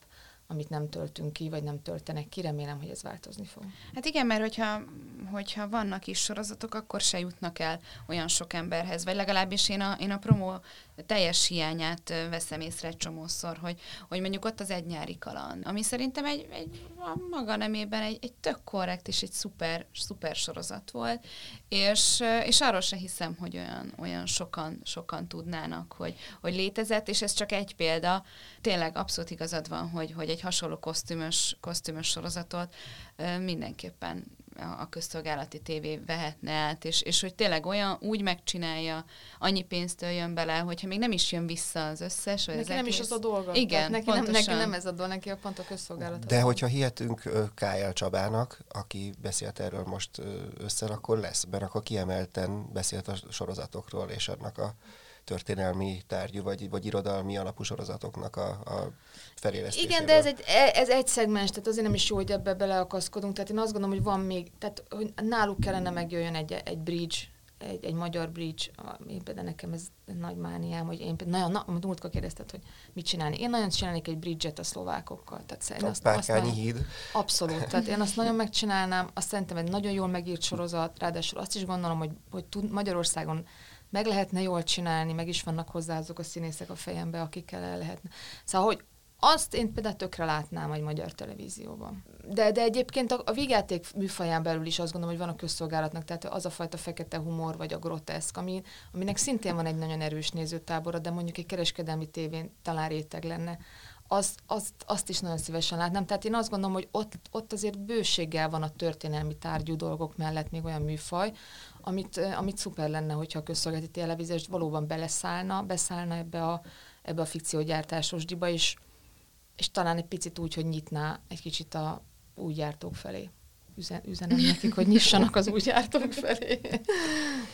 amit nem töltünk ki, vagy nem töltenek ki. Remélem, hogy ez változni fog. Hát igen, mert hogyha, hogyha vannak is sorozatok, akkor se jutnak el olyan sok emberhez, vagy legalábbis én a, én a promó teljes hiányát veszem észre egy csomószor, hogy, hogy mondjuk ott az egy nyári kaland, ami szerintem egy, egy a maga nemében egy, egy tök korrekt és egy szuper, szuper sorozat volt, és, és arról se hiszem, hogy olyan, olyan sokan, sokan tudnának, hogy, hogy létezett, és ez csak egy példa. Tényleg abszolút igazad van, hogy, hogy egy hasonló kosztümös, kosztümös sorozatot mindenképpen a közszolgálati tévé vehetne át, és, és hogy tényleg olyan, úgy megcsinálja, annyi pénzt jön bele, hogyha még nem is jön vissza az összes. Vagy neki az nem egész... is az a dolga. Igen, neki nem, neki nem ez a dolga, neki a pont a közszolgálat. De hogyha hihetünk Kájel Csabának, aki beszélt erről most össze, akkor lesz, mert akkor kiemelten beszélt a sorozatokról, és annak a történelmi tárgyú vagy, vagy irodalmi alapú sorozatoknak a, a felélesztéséről. Igen, de ez egy, e, ez egy szegmens, tehát azért nem is jó, hogy ebbe beleakaszkodunk. Tehát én azt gondolom, hogy van még, tehát hogy náluk kellene megjöjjön egy, egy bridge, egy, egy magyar bridge, én például nekem ez nagy mániám, hogy én például, nagyon, na, múltkor kérdezted, hogy mit csinálni. Én nagyon csinálnék egy bridget a szlovákokkal. Tehát a azt, azt nagyon, híd. Abszolút. Tehát én azt nagyon <laughs> megcsinálnám, azt szerintem egy nagyon jól megírt sorozat, ráadásul azt is gondolom, hogy, hogy tud, Magyarországon meg lehetne jól csinálni, meg is vannak hozzá azok a színészek a fejembe, akikkel el lehetne. Szóval, hogy azt én például tökre látnám egy magyar televízióban. De, de egyébként a, a vígjáték műfaján belül is azt gondolom, hogy van a közszolgálatnak, tehát az a fajta fekete humor, vagy a groteszk, ami, aminek szintén van egy nagyon erős nézőtábora, de mondjuk egy kereskedelmi tévén talán réteg lenne. Az, azt, azt is nagyon szívesen látnám. Tehát én azt gondolom, hogy ott, ott azért bőséggel van a történelmi tárgyú dolgok mellett még olyan műfaj, amit, amit szuper lenne, hogyha a közszolgálati televíziós valóban beleszállna, beszállna ebbe a, ebbe a fikciógyártásos diba, és, és talán egy picit úgy, hogy nyitná egy kicsit a új gyártók felé üzen, üzenem nekik, hogy nyissanak az új gyártók felé.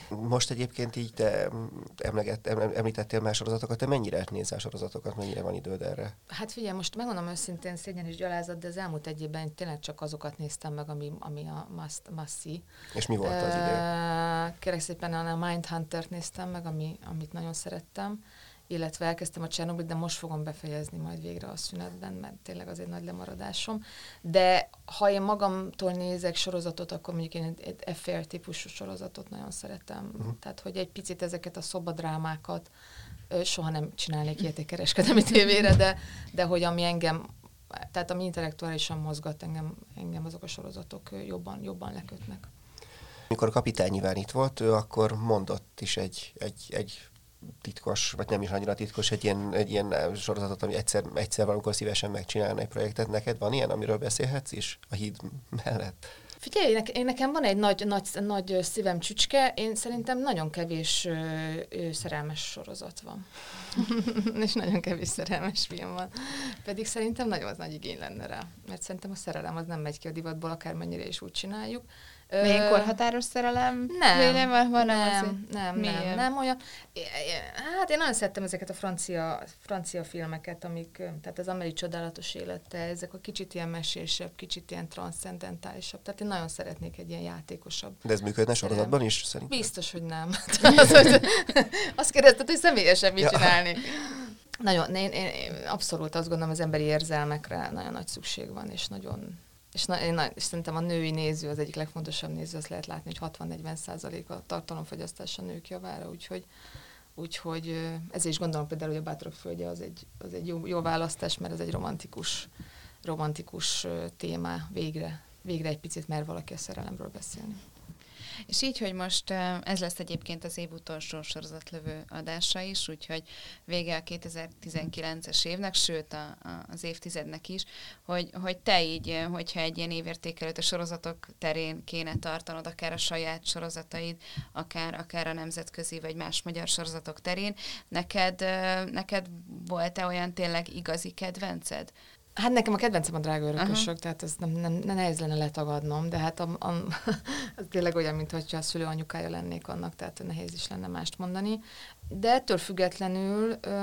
Most egyébként így te emleget, említettél más sorozatokat, te mennyire nézel sorozatokat, mennyire van időd erre? Hát figyelj, most megmondom őszintén, szégyen és gyalázat, de az elmúlt egy évben tényleg csak azokat néztem meg, ami, ami a must, must És mi volt az idő? Kérek szépen a Mindhunter-t néztem meg, ami, amit nagyon szerettem illetve elkezdtem a Csernobyl, de most fogom befejezni majd végre a szünetben, mert tényleg az egy nagy lemaradásom. De ha én magamtól nézek sorozatot, akkor mondjuk én egy, FR típusú sorozatot nagyon szeretem. Uh-huh. Tehát, hogy egy picit ezeket a szobadrámákat, soha nem csinálnék ilyet egy kereskedelmi tévére, de, de hogy ami engem, tehát ami intellektuálisan mozgat engem, engem azok a sorozatok jobban, jobban lekötnek. Mikor a kapitány nyilván itt volt, ő akkor mondott is egy, egy, egy titkos, vagy nem is annyira titkos, egy ilyen, egy ilyen sorozatot, ami egyszer, egyszer valamikor szívesen megcsinálna egy projektet. Neked van ilyen, amiről beszélhetsz is a híd mellett? Figyelj, én, nekem van egy nagy, nagy, nagy szívem csücske, én szerintem nagyon kevés ö, szerelmes sorozat van. <laughs> és nagyon kevés szerelmes film van. Pedig szerintem nagyon nagy igény lenne rá. Mert szerintem a szerelem az nem megy ki a divatból, akármennyire is úgy csináljuk. Milyen korhatáros szerelem? Nem, Vélem, van, van nem, nem, nem, nem, olyan. Hát én nagyon szerettem ezeket a francia, francia filmeket, amik, tehát az amerikai csodálatos élete, ezek a kicsit ilyen mesésebb, kicsit ilyen transzcendentálisabb. Tehát én nagyon szeretnék egy ilyen játékosabb. De ez működne sorozatban is, szerintem? Biztos, hogy nem. <laughs> az, hogy, azt kérdezted, hogy személyesen mit ja. csinálni. Nagyon, én, én, én abszolút azt gondolom, az emberi érzelmekre nagyon nagy szükség van, és nagyon és, na, én, és szerintem a női néző az egyik legfontosabb néző, azt lehet látni, hogy 60-40 százalék a tartalomfogyasztás a nők javára, úgyhogy, úgyhogy ezért is gondolom például, hogy a Bátorok földje az egy, az egy jó, jó választás, mert ez egy romantikus, romantikus téma végre, végre egy picit mer valaki a szerelemről beszélni. És így, hogy most ez lesz egyébként az év utolsó sorozatlövő adása is, úgyhogy vége a 2019-es évnek, sőt a, a, az évtizednek is, hogy, hogy te így, hogyha egy ilyen évértékelőt a sorozatok terén kéne tartanod, akár a saját sorozataid, akár, akár a nemzetközi vagy más magyar sorozatok terén, neked, neked volt-e olyan tényleg igazi kedvenced? Hát nekem a kedvencem a drága örökösök, uh-huh. tehát ez nem, nem, nem nehéz lenne letagadnom, de hát a, a, <laughs> az tényleg olyan, mintha a szülő anyukája lennék annak, tehát nehéz is lenne mást mondani. De ettől függetlenül ö,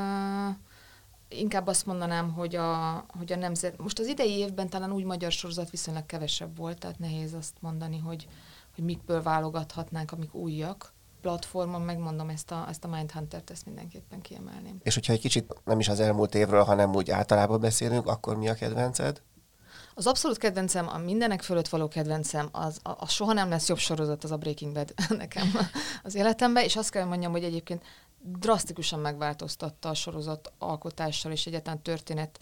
inkább azt mondanám, hogy a, hogy a nemzet... Most az idei évben talán úgy magyar sorozat viszonylag kevesebb volt, tehát nehéz azt mondani, hogy, hogy mikből válogathatnánk, amik újak platformon, megmondom ezt a, ezt a Mindhunter-t, ezt mindenképpen kiemelném. És hogyha egy kicsit nem is az elmúlt évről, hanem úgy általában beszélünk, akkor mi a kedvenced? Az abszolút kedvencem, a mindenek fölött való kedvencem, az a, a soha nem lesz jobb sorozat, az a Breaking Bad <laughs> nekem az életemben, és azt kell mondjam, hogy egyébként drasztikusan megváltoztatta a sorozat alkotással és egyáltalán történet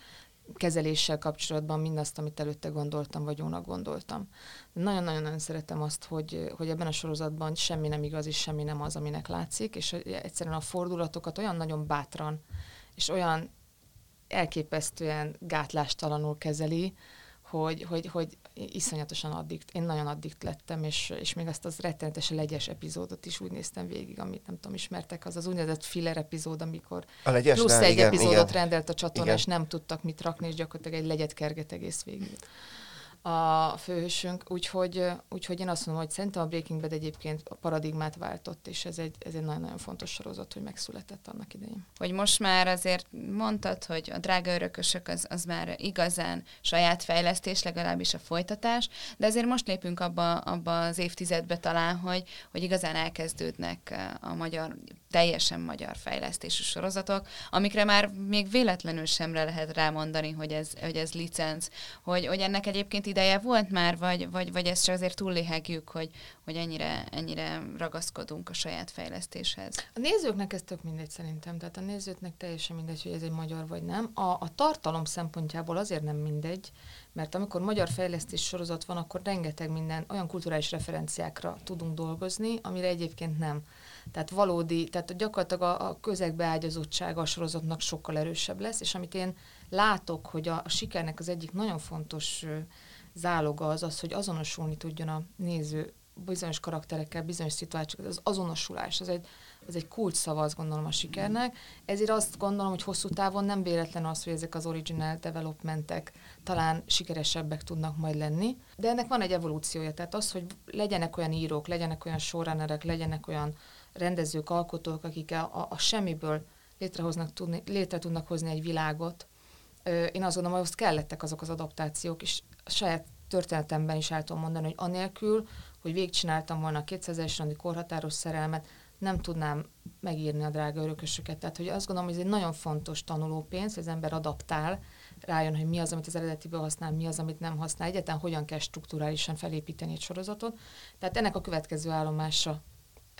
kezeléssel kapcsolatban mindazt, amit előtte gondoltam, vagy jónak gondoltam. Nagyon-nagyon-nagyon szeretem azt, hogy, hogy ebben a sorozatban semmi nem igaz, és semmi nem az, aminek látszik, és egyszerűen a fordulatokat olyan nagyon bátran, és olyan elképesztően gátlástalanul kezeli, hogy, hogy, hogy iszonyatosan addikt, én nagyon addikt lettem, és, és még azt az rettenetes legyes epizódot is úgy néztem végig, amit nem tudom, ismertek, az az úgynevezett filler epizód, amikor a legyes, plusz egy igen, epizódot igen. rendelt a csatorna, igen. és nem tudtak mit rakni, és gyakorlatilag egy legyet kerget egész végig a főhősünk, úgyhogy, úgyhogy én azt mondom, hogy szerintem a Breaking Bad egyébként a paradigmát váltott, és ez egy, ez egy nagyon-nagyon fontos sorozat, hogy megszületett annak idején. Hogy most már azért mondtad, hogy a drága örökösök az, az már igazán saját fejlesztés, legalábbis a folytatás, de azért most lépünk abba, abba az évtizedbe talán, hogy, hogy igazán elkezdődnek a magyar teljesen magyar fejlesztésű sorozatok, amikre már még véletlenül semre lehet rámondani, hogy ez, hogy ez licenc, hogy, hogy ennek egyébként ideje volt már, vagy, vagy, vagy ezt csak azért túlléhegjük, hogy, hogy ennyire, ennyire ragaszkodunk a saját fejlesztéshez. A nézőknek ez tök mindegy szerintem, tehát a nézőknek teljesen mindegy, hogy ez egy magyar vagy nem. A, a tartalom szempontjából azért nem mindegy, mert amikor magyar fejlesztés sorozat van, akkor rengeteg minden olyan kulturális referenciákra tudunk dolgozni, amire egyébként nem. Tehát valódi, tehát gyakorlatilag a, a közegbeágyazottsága a sorozatnak sokkal erősebb lesz, és amit én látok, hogy a, a sikernek az egyik nagyon fontos záloga az az, hogy azonosulni tudjon a néző bizonyos karakterekkel, bizonyos szituációkkal, az azonosulás, az egy, az egy kult szava, azt gondolom a sikernek. Ezért azt gondolom, hogy hosszú távon nem véletlen az, hogy ezek az original developmentek talán sikeresebbek tudnak majd lenni, de ennek van egy evolúciója, tehát az, hogy legyenek olyan írók, legyenek olyan showrunnerek, legyenek olyan rendezők, alkotók, akik a, a, semmiből létrehoznak tudni, létre tudnak hozni egy világot. Én azt gondolom, hogy azt kellettek azok az adaptációk, és a saját történetemben is el tudom mondani, hogy anélkül, hogy végigcsináltam volna a 200-es randi korhatáros szerelmet, nem tudnám megírni a drága örökösöket. Tehát, hogy azt gondolom, hogy ez egy nagyon fontos tanulópénz, hogy az ember adaptál, rájön, hogy mi az, amit az eredetiből használ, mi az, amit nem használ, egyáltalán hogyan kell strukturálisan felépíteni egy sorozatot. Tehát ennek a következő állomása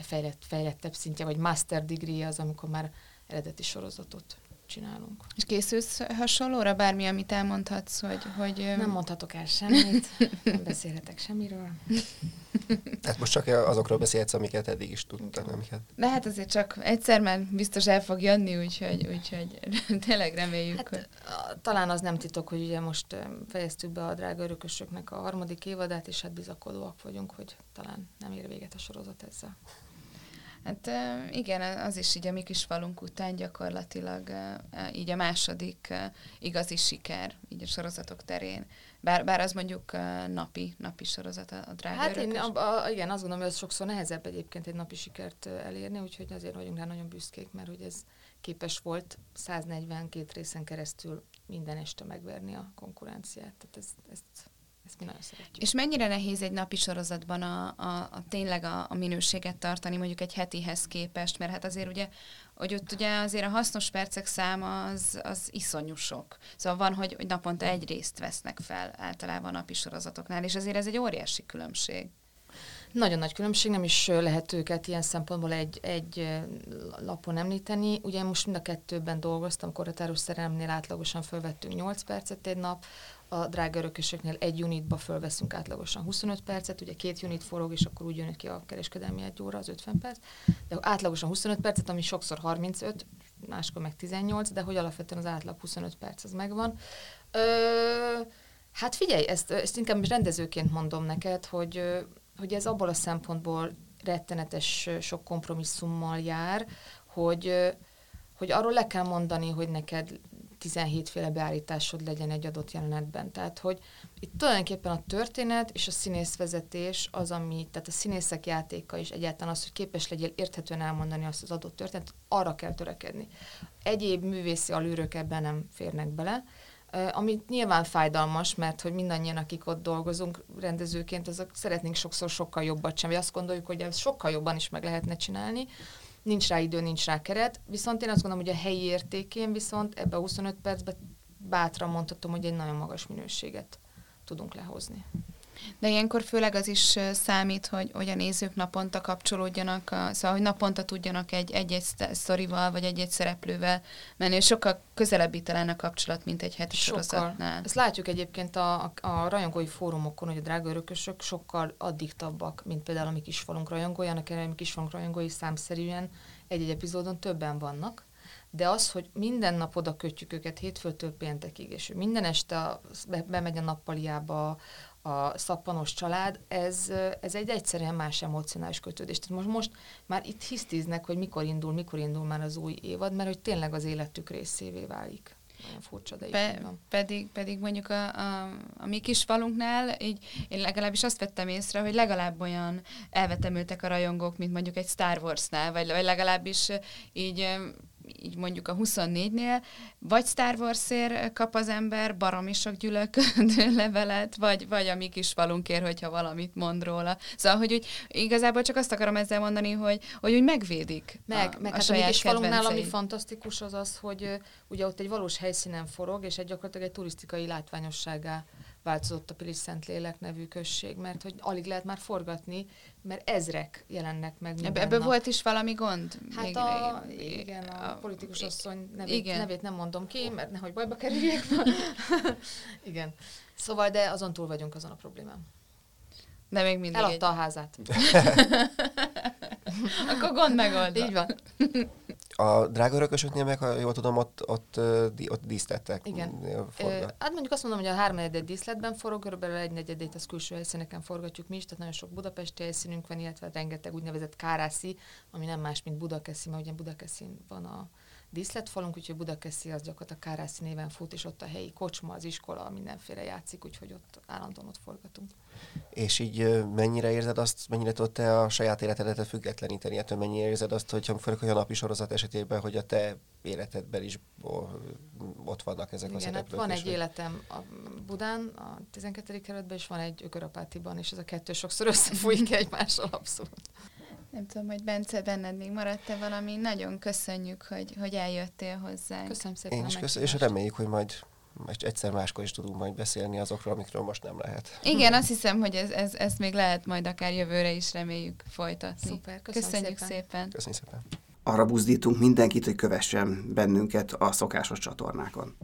fejlett, fejlettebb szintje, vagy master degree az, amikor már eredeti sorozatot csinálunk. És készülsz hasonlóra bármi, amit elmondhatsz, hogy... hogy nem mondhatok el semmit, nem beszélhetek semmiről. Tehát most csak azokról beszélhetsz, amiket eddig is tudtam, amiket... De hát azért csak egyszer már biztos el fog jönni, úgyhogy, úgyhogy <laughs> tényleg reméljük, hát, hogy... Talán az nem titok, hogy ugye most fejeztük be a drága örökösöknek a harmadik évadát, és hát bizakodóak vagyunk, hogy talán nem ér véget a sorozat ezzel. Hát igen, az is így a mi kis falunk után gyakorlatilag így a második igazi siker, így a sorozatok terén. Bár, bár az mondjuk napi, napi sorozat a drága Hát én, a, a, igen, azt gondolom, hogy az sokszor nehezebb egyébként egy napi sikert elérni, úgyhogy azért vagyunk rá nagyon büszkék, mert hogy ez képes volt 142 részen keresztül minden este megverni a konkurenciát. Tehát ez, ezt ezt mi nagyon szeretjük. És mennyire nehéz egy napi sorozatban a, a, a tényleg a, a minőséget tartani, mondjuk egy hetihez képest, mert hát azért ugye, hogy ott ugye azért a hasznos percek száma az, az iszonyú sok. Szóval van, hogy, hogy naponta egy részt vesznek fel általában a napi sorozatoknál, és azért ez egy óriási különbség. Nagyon nagy különbség, nem is lehet őket ilyen szempontból egy, egy lapon említeni. Ugye most mind a kettőben dolgoztam, korhatáros szerelemnél átlagosan felvettünk 8 percet egy nap, a drága örökösöknél egy unitba fölveszünk átlagosan 25 percet, ugye két unit forog, és akkor úgy jön ki a kereskedelmi egy óra, az 50 perc, de átlagosan 25 percet, ami sokszor 35, máskor meg 18, de hogy alapvetően az átlag 25 perc az megvan. Ö, hát figyelj, ezt, ezt inkább rendezőként mondom neked, hogy, hogy ez abból a szempontból rettenetes sok kompromisszummal jár, hogy, hogy arról le kell mondani, hogy neked 17 féle beállításod legyen egy adott jelenetben. Tehát, hogy itt tulajdonképpen a történet és a színészvezetés az, ami, tehát a színészek játéka is egyáltalán az, hogy képes legyél érthetően elmondani azt az adott történetet, arra kell törekedni. Egyéb művészi alűrök ebben nem férnek bele, ami nyilván fájdalmas, mert hogy mindannyian, akik ott dolgozunk rendezőként, azok szeretnénk sokszor sokkal jobbat sem, vagy azt gondoljuk, hogy ez sokkal jobban is meg lehetne csinálni, nincs rá idő, nincs rá keret, viszont én azt gondolom, hogy a helyi értékén viszont ebbe a 25 percben bátran mondhatom, hogy egy nagyon magas minőséget tudunk lehozni. De ilyenkor főleg az is számít, hogy, hogy a nézők naponta kapcsolódjanak, a, szóval hogy naponta tudjanak egy, egy-egy sztorival, vagy egy-egy szereplővel menni, és sokkal közelebbi talán a kapcsolat, mint egy heti sokkal. sorozatnál. Ezt látjuk egyébként a, a, a rajongói fórumokon, hogy a drága örökösök sokkal addiktabbak, mint például a mi kisfalunk rajongójának, a mi kisfalunk rajongói számszerűen egy-egy epizódon többen vannak, de az, hogy minden nap oda kötjük őket hétfőtől péntekig, és minden este be, bemegy a nappaliába, a szappanos család, ez, ez egy egyszerűen más emocionális kötődés. Tehát most, most már itt hisztiznek, hogy mikor indul, mikor indul már az új évad, mert hogy tényleg az életük részévé válik. Olyan furcsa, de Pe- van. Pedig, pedig mondjuk a, a, a mi kis falunknál, így én legalábbis azt vettem észre, hogy legalább olyan elvetemültek a rajongók, mint mondjuk egy Star Wars-nál, vagy, vagy legalábbis így így mondjuk a 24-nél, vagy Star Wars-ér kap az ember baromi sok gyűlölködő <laughs> levelet, vagy, vagy a mi kis falunkért, hogyha valamit mond róla. Szóval, hogy úgy, igazából csak azt akarom ezzel mondani, hogy, hogy úgy megvédik meg, a, meg a, hát a mi kis falunknál, ami fantasztikus az az, hogy ugye ott egy valós helyszínen forog, és egy gyakorlatilag egy turisztikai látványosságá változott a Pilis Szentlélek nevű község, mert hogy alig lehet már forgatni, mert ezrek jelennek meg Ebbe, ebbe volt is valami gond? Hát még, a, igen, a, a politikus asszony nevét, igen. nevét nem mondom ki, mert nehogy bajba kerüljek. <laughs> igen. Szóval, de azon túl vagyunk azon a problémám. De még mindig Eladta egy... a házát. <laughs> <laughs> Akkor gond megoldva. Így van. A drága örökösöknél meg, ha jól tudom, ott, ott, ott díszlettek. Igen. Forgat. Hát mondjuk azt mondom, hogy a háromnegyedet díszletben forog, körülbelül egy negyedét az külső helyszíneken forgatjuk mi is, tehát nagyon sok budapesti helyszínünk van, illetve rengeteg úgynevezett kárászi, ami nem más, mint Budakeszi, mert ugye Budakeszin van a díszletfalunk, úgyhogy Budakeszi az gyakorlatilag Kárászi néven fut, és ott a helyi kocsma, az iskola, mindenféle játszik, úgyhogy ott állandóan ott forgatunk. És így mennyire érzed azt, mennyire tudod te a saját életedet függetleníteni, ettől mennyire érzed azt, hogyha főleg a napi sorozat esetében, hogy a te életedben is ott vannak ezek Igen, a szereplők. Hát van egy életem a Budán, a 12. kerületben, és van egy Ökörapátiban, és ez a kettő sokszor <laughs> összefolyik egymással abszolút. Nem tudom, hogy Bence, benned még maradt-e valami. Nagyon köszönjük, hogy, hogy eljöttél hozzánk. Köszönöm szépen Én is köszönöm, és reméljük, hogy majd egyszer máskor is tudunk majd beszélni azokról, amikről most nem lehet. Igen, azt hiszem, hogy ez, ez, ez még lehet majd akár jövőre is reméljük folytatni. Szuper, köszönjük Köszönjük szépen. szépen. Köszönjük szépen. Arra buzdítunk mindenkit, hogy kövessen bennünket a szokásos csatornákon.